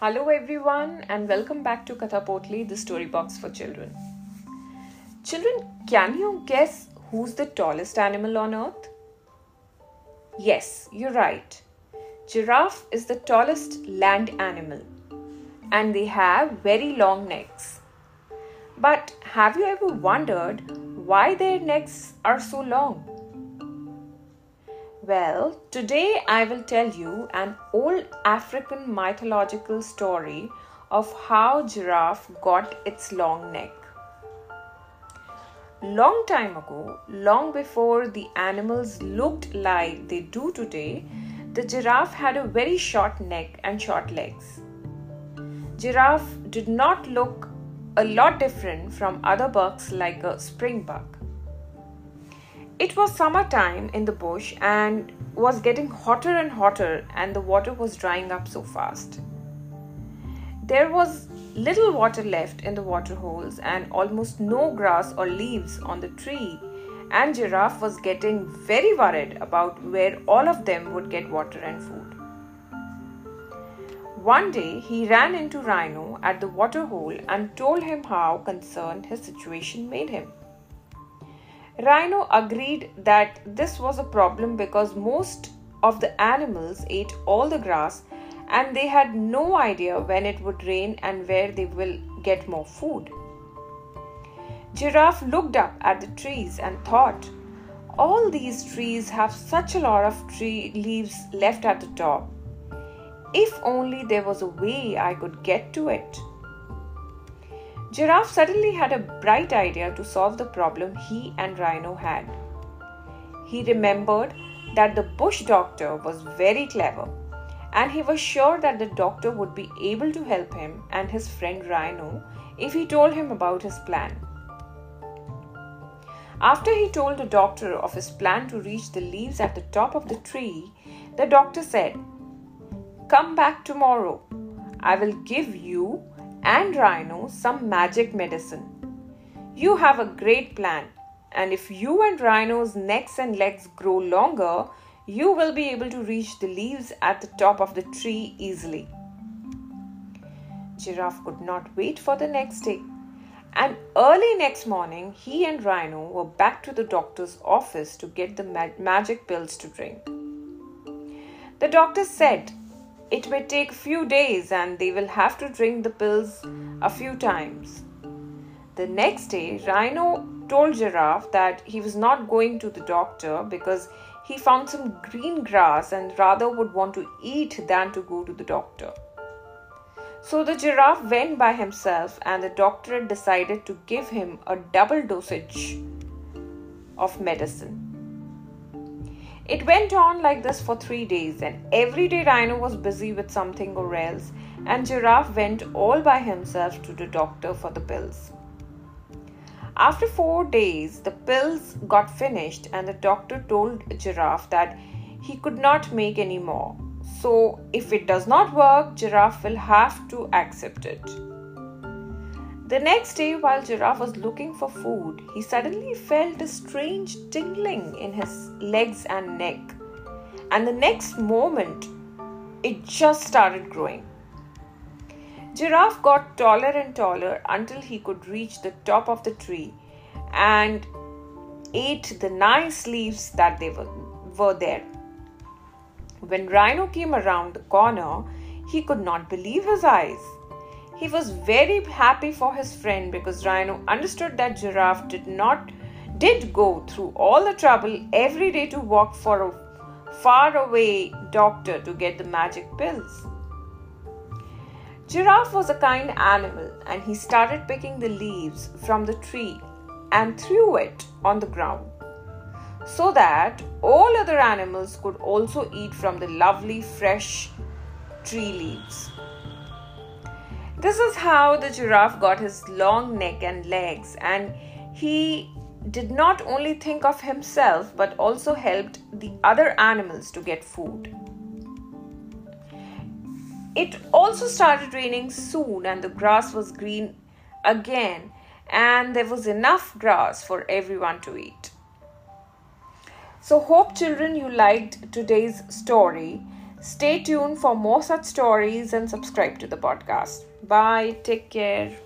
Hello, everyone, and welcome back to Kathapotli, the story box for children. Children, can you guess who's the tallest animal on earth? Yes, you're right. Giraffe is the tallest land animal, and they have very long necks. But have you ever wondered why their necks are so long? Well, today I will tell you an old African mythological story of how giraffe got its long neck. Long time ago, long before the animals looked like they do today, the giraffe had a very short neck and short legs. Giraffe did not look a lot different from other bucks like a springbok. It was summertime in the bush and was getting hotter and hotter, and the water was drying up so fast. There was little water left in the water holes and almost no grass or leaves on the tree, and Giraffe was getting very worried about where all of them would get water and food. One day he ran into Rhino at the water hole and told him how concerned his situation made him. Rhino agreed that this was a problem because most of the animals ate all the grass and they had no idea when it would rain and where they will get more food. Giraffe looked up at the trees and thought, all these trees have such a lot of tree leaves left at the top. If only there was a way I could get to it. Giraffe suddenly had a bright idea to solve the problem he and Rhino had. He remembered that the bush doctor was very clever and he was sure that the doctor would be able to help him and his friend Rhino if he told him about his plan. After he told the doctor of his plan to reach the leaves at the top of the tree, the doctor said, Come back tomorrow. I will give you and Rhino some magic medicine. You have a great plan, and if you and Rhino's necks and legs grow longer, you will be able to reach the leaves at the top of the tree easily. Giraffe could not wait for the next day. And early next morning, he and Rhino were back to the doctor's office to get the magic pills to drink. The doctor said it may take a few days and they will have to drink the pills a few times. The next day, Rhino told Giraffe that he was not going to the doctor because he found some green grass and rather would want to eat than to go to the doctor. So the giraffe went by himself, and the doctor decided to give him a double dosage of medicine. It went on like this for three days, and every day Rhino was busy with something or else, and Giraffe went all by himself to the doctor for the pills. After four days, the pills got finished, and the doctor told Giraffe that he could not make any more. So, if it does not work, Giraffe will have to accept it. The next day, while Giraffe was looking for food, he suddenly felt a strange tingling in his legs and neck. And the next moment, it just started growing. Giraffe got taller and taller until he could reach the top of the tree and ate the nice leaves that they were, were there. When Rhino came around the corner, he could not believe his eyes. He was very happy for his friend because Rhino understood that Giraffe did not did go through all the trouble every day to walk for a far away doctor to get the magic pills. Giraffe was a kind animal and he started picking the leaves from the tree and threw it on the ground so that all other animals could also eat from the lovely fresh tree leaves. This is how the giraffe got his long neck and legs, and he did not only think of himself but also helped the other animals to get food. It also started raining soon, and the grass was green again, and there was enough grass for everyone to eat. So, hope children you liked today's story. Stay tuned for more such stories and subscribe to the podcast. Bye. Take care.